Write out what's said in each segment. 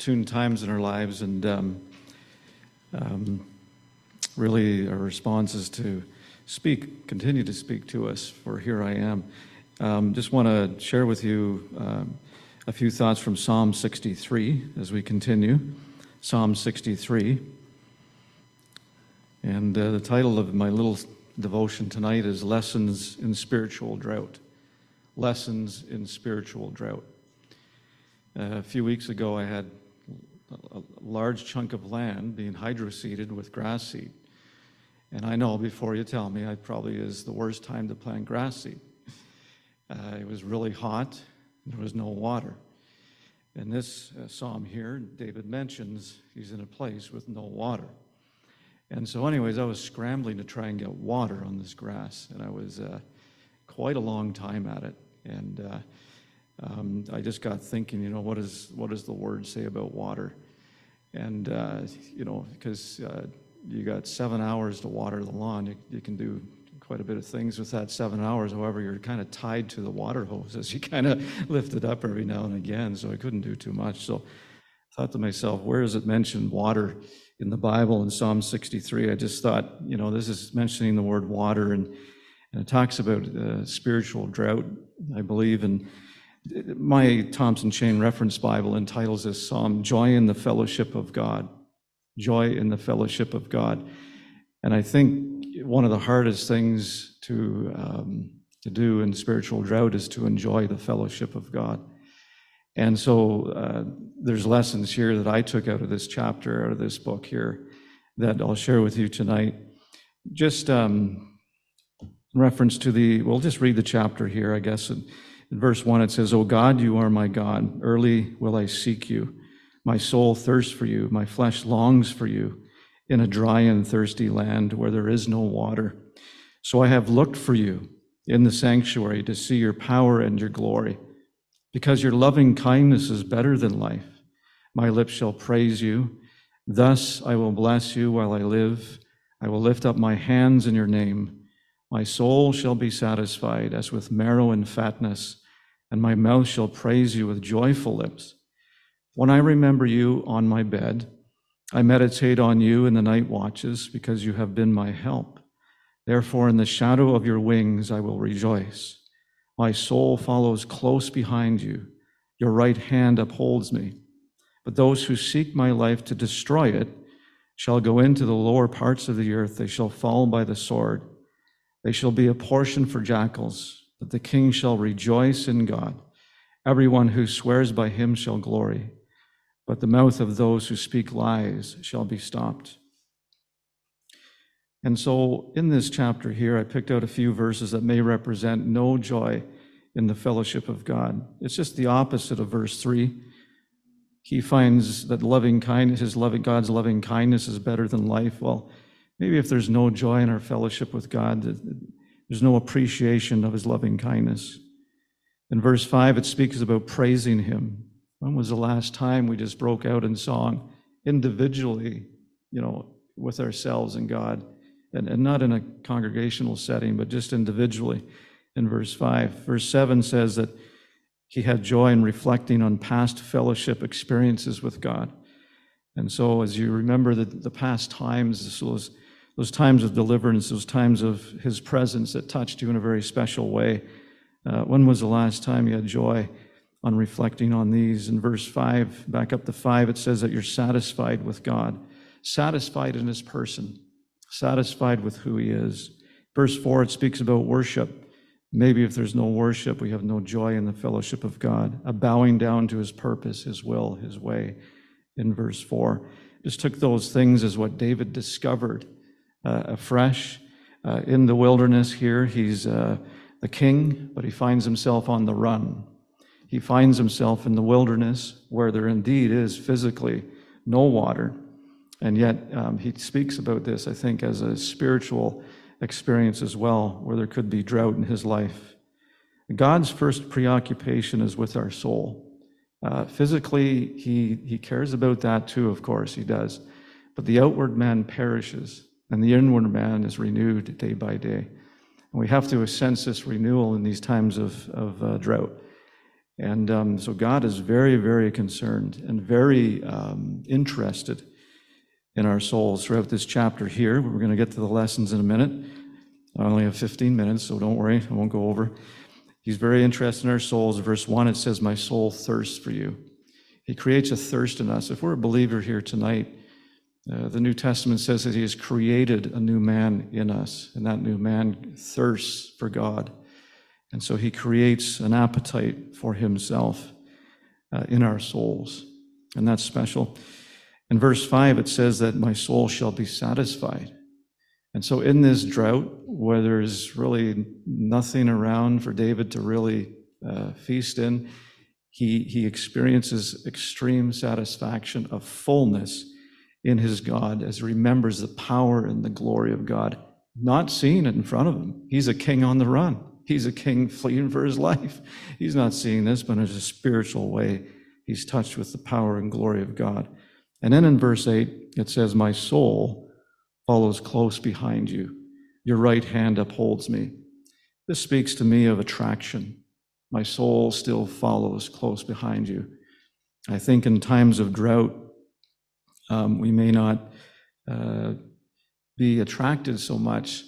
opportune times in our lives, and um, um, really our response is to speak, continue to speak to us, for here I am. Um, just want to share with you um, a few thoughts from Psalm 63 as we continue. Psalm 63. And uh, the title of my little devotion tonight is Lessons in Spiritual Drought. Lessons in Spiritual Drought. Uh, a few weeks ago, I had a large chunk of land being hydroseeded with grass seed. And I know before you tell me, it probably is the worst time to plant grass seed. Uh, it was really hot, there was no water. In this uh, psalm here, David mentions he's in a place with no water. And so, anyways, I was scrambling to try and get water on this grass, and I was uh, quite a long time at it. And uh, um, I just got thinking, you know, what, is, what does the word say about water? And, uh, you know, because uh, you got seven hours to water the lawn, you, you, can do quite a bit of things with that seven hours. However, you're kind of tied to the water hose as you kind of lift it up every now and again, so I couldn't do too much. So I thought to myself, where is it mentioned water in the Bible in Psalm 63? I just thought, you know, this is mentioning the word water, and, and it talks about uh, spiritual drought, I believe, and my Thompson Chain Reference Bible entitles this psalm Joy in the Fellowship of God. Joy in the Fellowship of God. And I think one of the hardest things to, um, to do in spiritual drought is to enjoy the fellowship of God. And so uh, there's lessons here that I took out of this chapter, out of this book here, that I'll share with you tonight. Just um, reference to the, we'll just read the chapter here, I guess. And, in verse 1, it says, O God, you are my God. Early will I seek you. My soul thirsts for you. My flesh longs for you in a dry and thirsty land where there is no water. So I have looked for you in the sanctuary to see your power and your glory. Because your loving kindness is better than life, my lips shall praise you. Thus I will bless you while I live. I will lift up my hands in your name. My soul shall be satisfied as with marrow and fatness and my mouth shall praise you with joyful lips. When I remember you on my bed, I meditate on you in the night watches because you have been my help. Therefore, in the shadow of your wings, I will rejoice. My soul follows close behind you. Your right hand upholds me. But those who seek my life to destroy it shall go into the lower parts of the earth. They shall fall by the sword. They shall be a portion for jackals that the king shall rejoice in God. Everyone who swears by him shall glory, but the mouth of those who speak lies shall be stopped. And so, in this chapter here, I picked out a few verses that may represent no joy in the fellowship of God. It's just the opposite of verse 3. He finds that loving kindness, his loving God's loving kindness is better than life. Well, maybe if there's no joy in our fellowship with God, there's no appreciation of his loving kindness. In verse 5, it speaks about praising him. When was the last time we just broke out in song individually, you know, with ourselves and God, and, and not in a congregational setting, but just individually in verse 5. Verse 7 says that he had joy in reflecting on past fellowship experiences with God. And so, as you remember the, the past times, this was those times of deliverance, those times of His presence that touched you in a very special way. Uh, when was the last time you had joy on reflecting on these? In verse 5, back up to 5, it says that you're satisfied with God, satisfied in His person, satisfied with who He is. Verse 4, it speaks about worship. Maybe if there's no worship, we have no joy in the fellowship of God, a bowing down to His purpose, His will, His way. In verse 4, just took those things as what David discovered afresh. Uh, in the wilderness here, he's uh, the king, but he finds himself on the run. He finds himself in the wilderness where there indeed is physically no water. And yet, um, he speaks about this, I think, as a spiritual experience as well, where there could be drought in his life. God's first preoccupation is with our soul. Uh, physically, he, he cares about that too, of course, he does. But the outward man perishes and the inward man is renewed day by day. And we have to sense this renewal in these times of, of uh, drought. And um, so God is very, very concerned and very um, interested in our souls throughout this chapter here. We're going to get to the lessons in a minute. I only have 15 minutes, so don't worry, I won't go over. He's very interested in our souls. Verse 1, it says, My soul thirsts for you. He creates a thirst in us. If we're a believer here tonight, uh, the New Testament says that He has created a new man in us, and that new man thirsts for God. And so He creates an appetite for Himself uh, in our souls, and that's special. In verse 5, it says that my soul shall be satisfied. And so, in this drought, where there's really nothing around for David to really uh, feast in, he, he experiences extreme satisfaction of fullness in his God as he remembers the power and the glory of God, not seeing it in front of him. He's a king on the run, he's a king fleeing for his life. He's not seeing this, but in a spiritual way, he's touched with the power and glory of God. And then in verse 8, it says, My soul follows close behind you. Your right hand upholds me. This speaks to me of attraction. My soul still follows close behind you. I think in times of drought, we may not uh, be attracted so much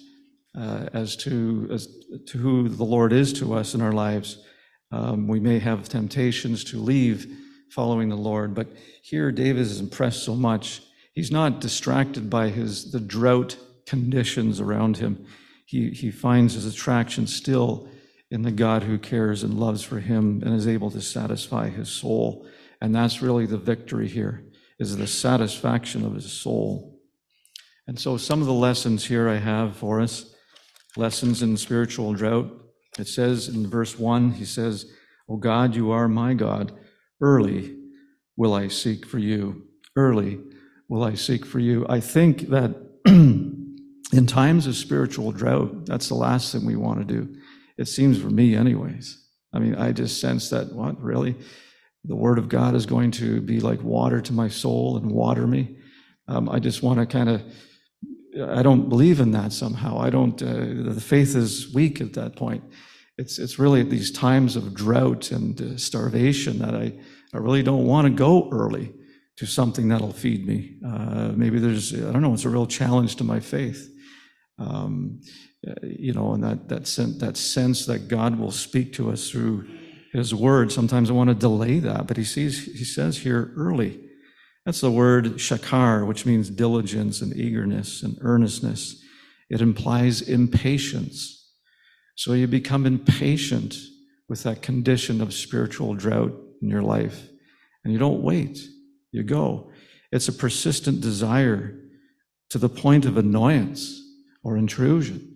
uh, as to as to who the Lord is to us in our lives. Um, we may have temptations to leave following the Lord, but here David is impressed so much He's not distracted by his the drought conditions around him. He, he finds his attraction still in the God who cares and loves for him and is able to satisfy his soul. And that's really the victory here, is the satisfaction of his soul. And so some of the lessons here I have for us, lessons in spiritual drought. It says in verse one, he says, O God, you are my God. Early will I seek for you. Early will I seek for you. I think that in times of spiritual drought, that's the last thing we want to do. It seems for me, anyways. I mean, I just sense that, what, really? The Word of God is going to be like water to my soul and water me. Um, I just want to kind of, I don't believe in that somehow. I don't, uh, the faith is weak at that point. It's, it's really at these times of drought and uh, starvation that I, I really don't want to go early to something that'll feed me. Uh, maybe there's, I don't know, it's a real challenge to my faith. Um, you know, and that, that, sen- that sense that God will speak to us through his word. Sometimes I want to delay that, but he sees, he says here early. That's the word shakar, which means diligence and eagerness and earnestness. It implies impatience. So you become impatient with that condition of spiritual drought in your life, and you don't wait you go. It's a persistent desire to the point of annoyance or intrusion.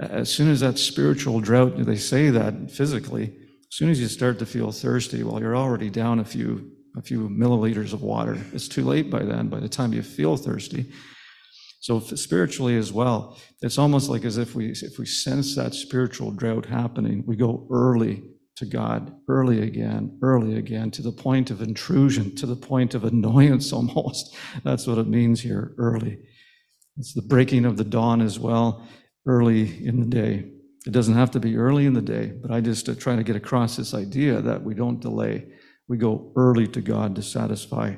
As soon as that spiritual drought, they say that physically, as soon as you start to feel thirsty, well, you're already down a few a few milliliters of water. It's too late by then, by the time you feel thirsty. So spiritually as well, it's almost like as if we if we sense that spiritual drought happening, we go early to God early again, early again, to the point of intrusion, to the point of annoyance almost. That's what it means here, early. It's the breaking of the dawn as well, early in the day. It doesn't have to be early in the day, but I just uh, try to get across this idea that we don't delay. We go early to God to satisfy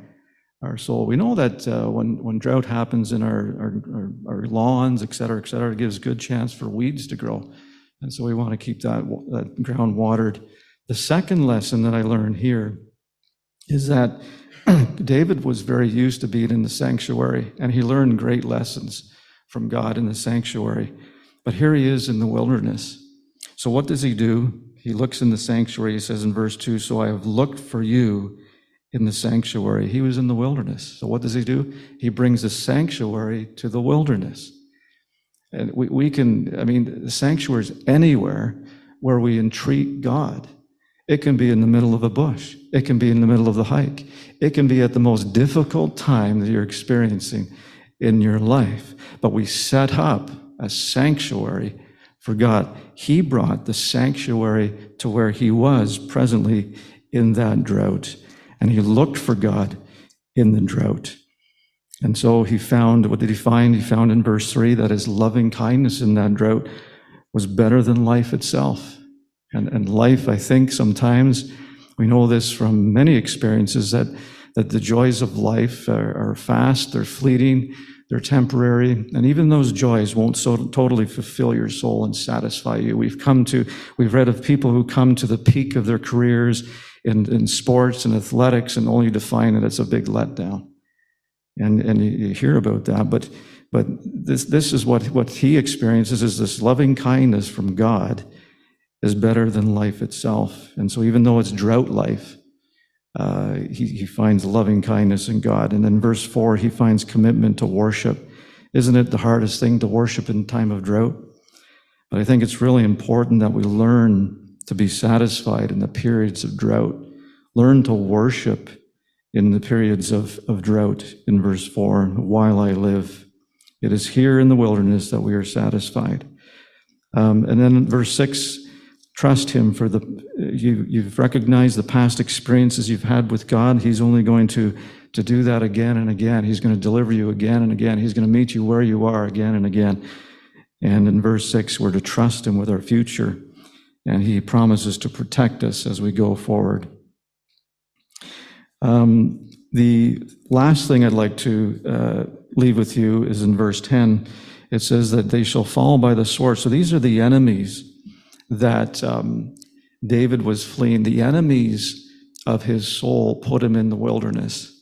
our soul. We know that uh, when, when drought happens in our, our, our, lawns, et cetera, et cetera, it gives good chance for weeds to grow. And so we want to keep that, that ground watered. The second lesson that I learned here is that David was very used to being in the sanctuary, and he learned great lessons from God in the sanctuary. But here he is in the wilderness. So what does he do? He looks in the sanctuary. He says in verse 2 So I have looked for you in the sanctuary. He was in the wilderness. So what does he do? He brings the sanctuary to the wilderness. And we, we can, I mean, the sanctuary is anywhere where we entreat God. It can be in the middle of a bush. It can be in the middle of the hike. It can be at the most difficult time that you're experiencing in your life. But we set up a sanctuary for God. He brought the sanctuary to where he was presently in that drought. And he looked for God in the drought. And so he found, what did he find? He found in verse 3 that his loving kindness in that drought was better than life itself. And, and life, I think, sometimes We know this from many experiences that, that the joys of life are, are fast, they're fleeting, they're temporary, and even those joys won't so totally fulfill your soul and satisfy you. We've come to, we've read of people who come to the peak of their careers in, in sports and athletics and only to find that it's a big letdown. And, and you hear about that, but, but this, this is what, what he experiences is this loving kindness from God is better than life itself. And so even though it's drought life, uh, he, he finds loving kindness in God. And then verse four, he finds commitment to worship. Isn't it the hardest thing to worship in time of drought? But I think it's really important that we learn to be satisfied in the periods of drought. Learn to worship in the periods of, of drought in verse 4 while I live. It is here in the wilderness that we are satisfied. Um, and then verse 6 trust him for the you you've recognized the past experiences you've had with God. He's only going to to do that again and again. He's going to deliver you again and again. He's going to meet you where you are again and again. And in verse 6 we're to trust him with our future and he promises to protect us as we go forward. Um, the last thing i'd like to uh, leave with you is in verse 10 it says that they shall fall by the sword. So these are the enemies that um, David was fleeing. The enemies of his soul put him in the wilderness.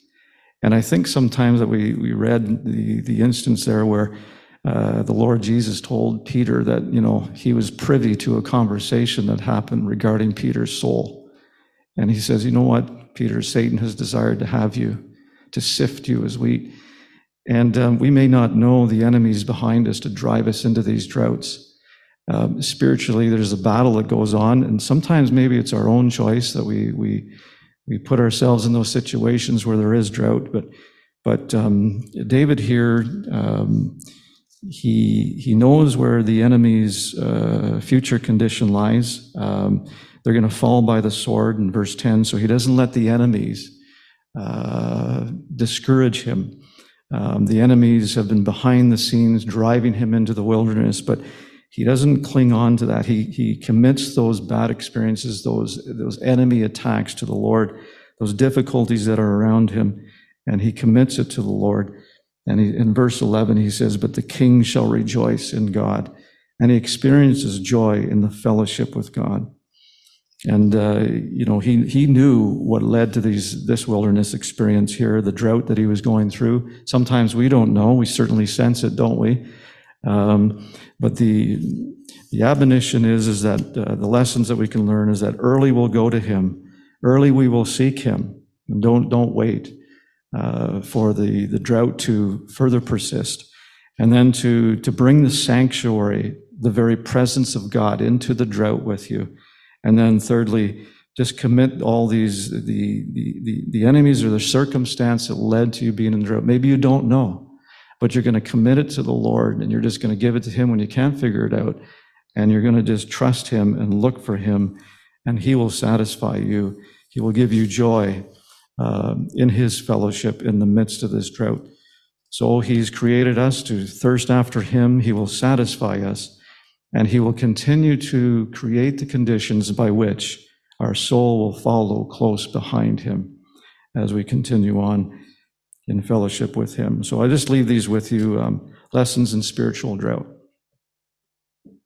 And I think sometimes that we, we read the, the instance there where uh, the Lord Jesus told Peter that, you know, he was privy to a conversation that happened regarding Peter's soul. And he says, you know what, Peter, Satan has desired to have you, to sift you as wheat. And um, we may not know the enemies behind us to drive us into these droughts. Um, spiritually, there's a battle that goes on, and sometimes maybe it's our own choice that we we we put ourselves in those situations where there is drought. But but um, David here, um, he he knows where the enemy's uh, future condition lies. Um, they're going to fall by the sword in verse ten, so he doesn't let the enemies uh, discourage him. Um, the enemies have been behind the scenes, driving him into the wilderness, but he doesn't cling on to that. He, he commits those bad experiences, those, those enemy attacks to the Lord, those difficulties that are around him, and he commits it to the Lord. And he, in verse 11, he says, But the king shall rejoice in God. And he experiences joy in the fellowship with God. And, uh, you know, he, he knew what led to these, this wilderness experience here, the drought that he was going through. Sometimes we don't know. We certainly sense it, don't we? Um, but the, the admonition is, is that uh, the lessons that we can learn is that early we'll go to him. Early we will seek him. And don't, don't wait uh, for the, the drought to further persist. And then to, to bring the sanctuary, the very presence of God into the drought with you. And then thirdly, just commit all these, the, the, the, the enemies or the circumstance that led to you being in the drought. Maybe you don't know but you're going to commit it to the Lord and you're just going to give it to Him when you can't figure it out. And you're going to just trust Him and look for Him, and He will satisfy you. He will give you joy uh, in His fellowship in the midst of this drought. So He's created us to thirst after Him. He will satisfy us, and He will continue to create the conditions by which our soul will follow close behind Him as we continue on in fellowship with Him. So I just leave these with you um, lessons in spiritual drought.